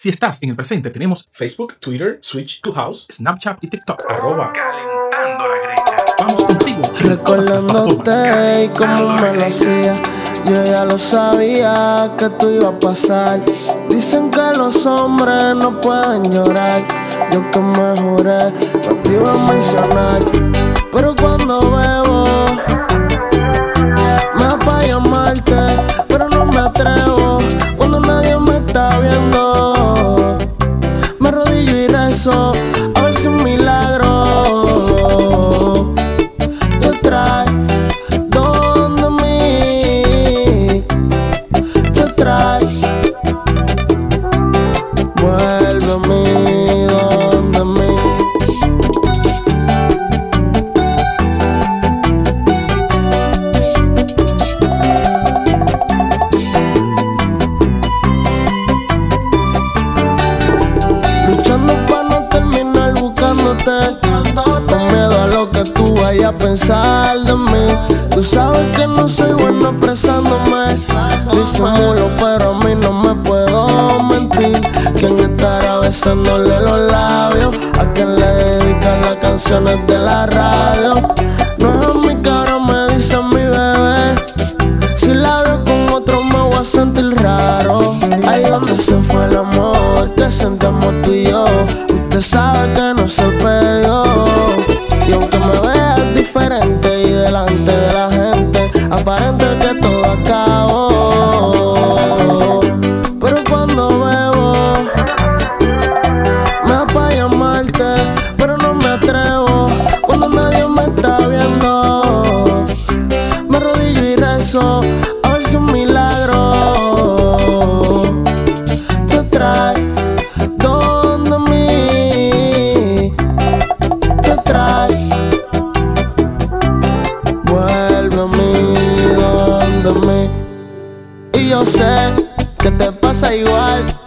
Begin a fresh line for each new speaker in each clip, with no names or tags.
Si estás en el presente, tenemos Facebook, Twitter, Switch, Clubhouse, Snapchat y TikTok. Arroba calentando la grecha. Vamos contigo.
Recordándote y cómo me lo hacía. Yo ya lo sabía que esto iba a pasar. Dicen que los hombres no pueden llorar. Yo que me juré, no te iba a mencionar. Pero cuando bebo, pensar de mí. Tú sabes que no soy bueno expresándome. Disimulo, pero a mí no me puedo mentir. ¿Quién estará besándole los labios? ¿A quién le dedican las canciones de la radio?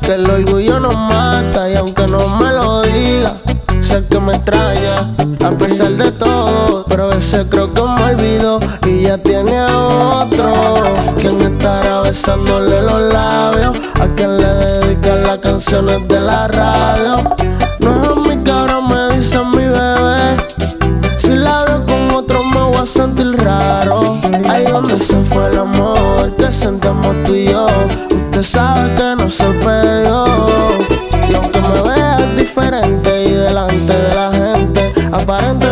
Que el orgullo nos mata y aunque no me lo digas sé que me extraña a pesar de todo pero a veces creo que me olvido y ya tiene a otro quien estará besándole los labios a quien le dedican las canciones de la radio no es a que ahora me dice mi bebé si la veo con otro me voy a sentir raro. Ahí donde se fue el amor que sentimos tú y yo. Usted sabe diferente y delante de la gente, aparente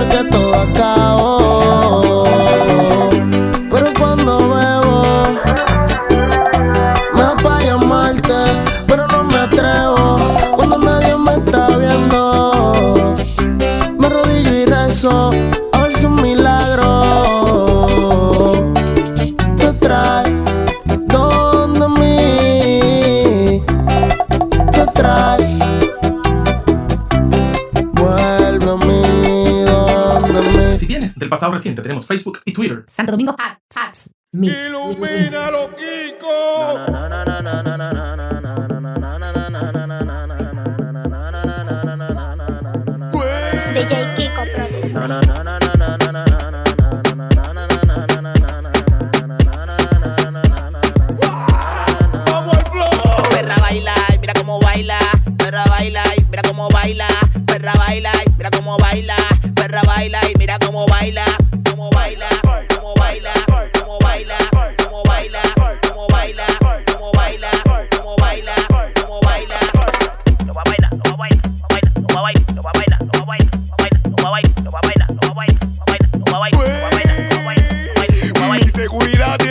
del pasado reciente tenemos Facebook y Twitter.
Santo Domingo Ads. Ads. Mix.
¡Ilumínalo, Kiko!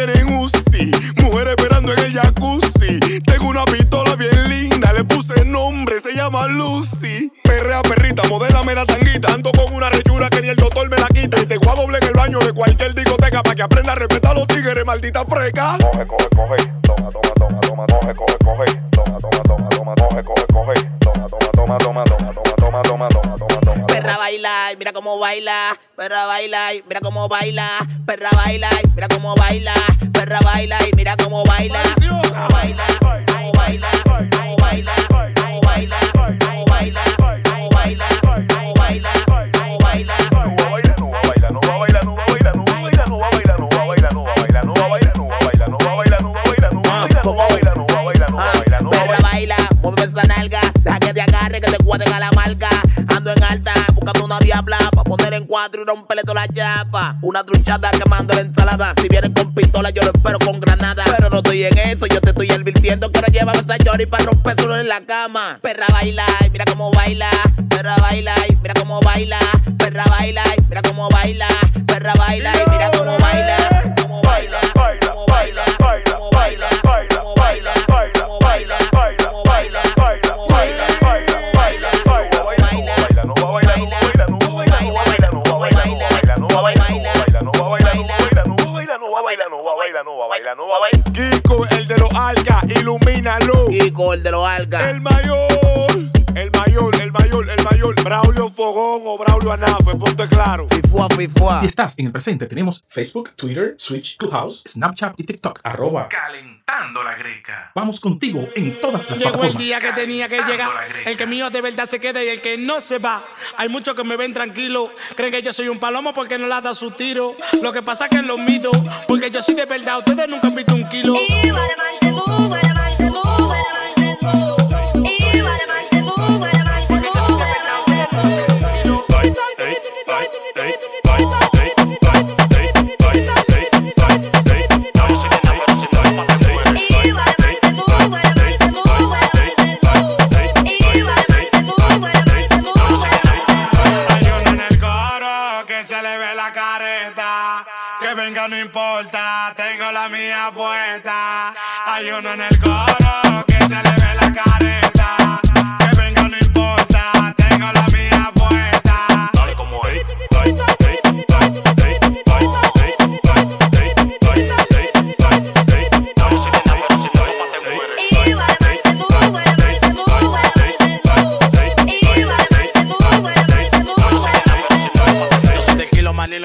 Tienen UCI. Mujer esperando en el jacuzzi. Tengo una pistola bien linda. Le puse nombre, se llama Lucy. Perrea perrita, modélame la tanguita. Ando con una rechura que ni el doctor me la quita. Y te voy a doble en el baño de cualquier discoteca. para que aprenda a respetar a los tigres, maldita freca.
coge, coge, coge,
baila. Perra baila, y mira cómo baila. Perra baila, mira cómo baila. Perra baila, y mira cómo baila. Cómo baila, cómo baila, cómo baila, cómo baila, cómo baila, cómo baila, cómo baila, cómo baila. Perra baila, mueve esa larga. Una truchada quemando la ensalada. Si vienen con pistola, yo lo espero con granada. Pero no estoy en eso, yo te estoy advirtiendo. Que no llevas esa y para romper solo en la cama. Perra baila, y mira cómo baila. Perra baila, y mira cómo baila. Perra baila, y mira cómo baila. Perra baila, y mira cómo baila. Cómo baila, cómo baila, cómo baila,
el de los algas.
El
mayor, el mayor, el mayor, el mayor. Braulio Fogón o Braulio Anafe, ponte claro.
Fifua, fifua.
Si estás en el presente, tenemos Facebook, Twitter, Switch, Clubhouse, Snapchat y TikTok. Arroba
Calentando la greca.
Vamos contigo en todas las
Llegó el
plataformas.
día que tenía que llegar. El que mío de verdad se queda y el que no se va. Hay muchos que me ven tranquilo. Creen que yo soy un palomo porque no le da su tiro. Lo que pasa es que los mito. Porque yo soy de verdad. Ustedes nunca han visto un kilo.
La mía puesta. Hay uno en el coro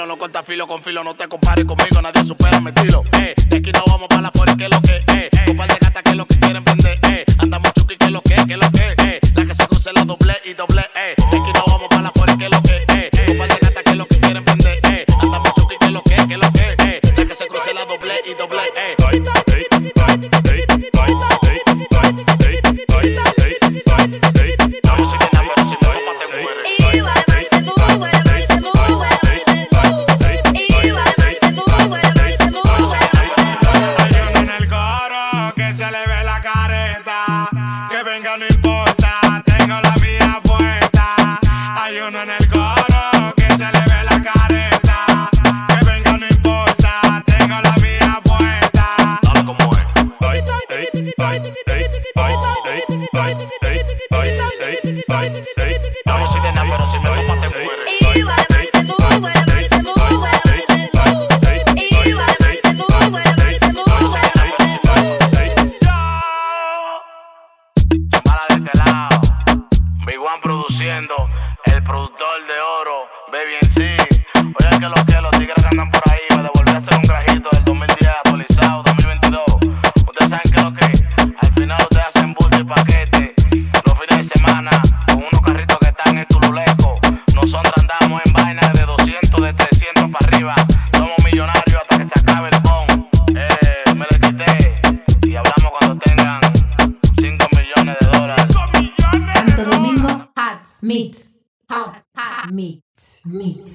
no
corta filo con filo, no te compares conmigo, nadie supera mi estilo. Eh, de aquí no vamos para la fuera, que lo que eh.
Pero si me tomas te mueres.
Este produciendo. El productor de oro. Baby en sí. Oye, que los que los tigres que andan por ahí. Me devolví a hacer un grajito del 2010 actualizado, 2022. Ustedes saben que lo que. Al final ustedes hacen bulto y paquete. Los fines de semana. Con unos carritos están en Tululeco. Nosotros andamos en vainas de 200, de 300 para arriba. Somos millonarios hasta que se acabe el phone. Eh, me lo quité. Y hablamos cuando tengan 5 millones de dólares.
Santo Domingo Hot Mix. Hot, hot Mix. Mix.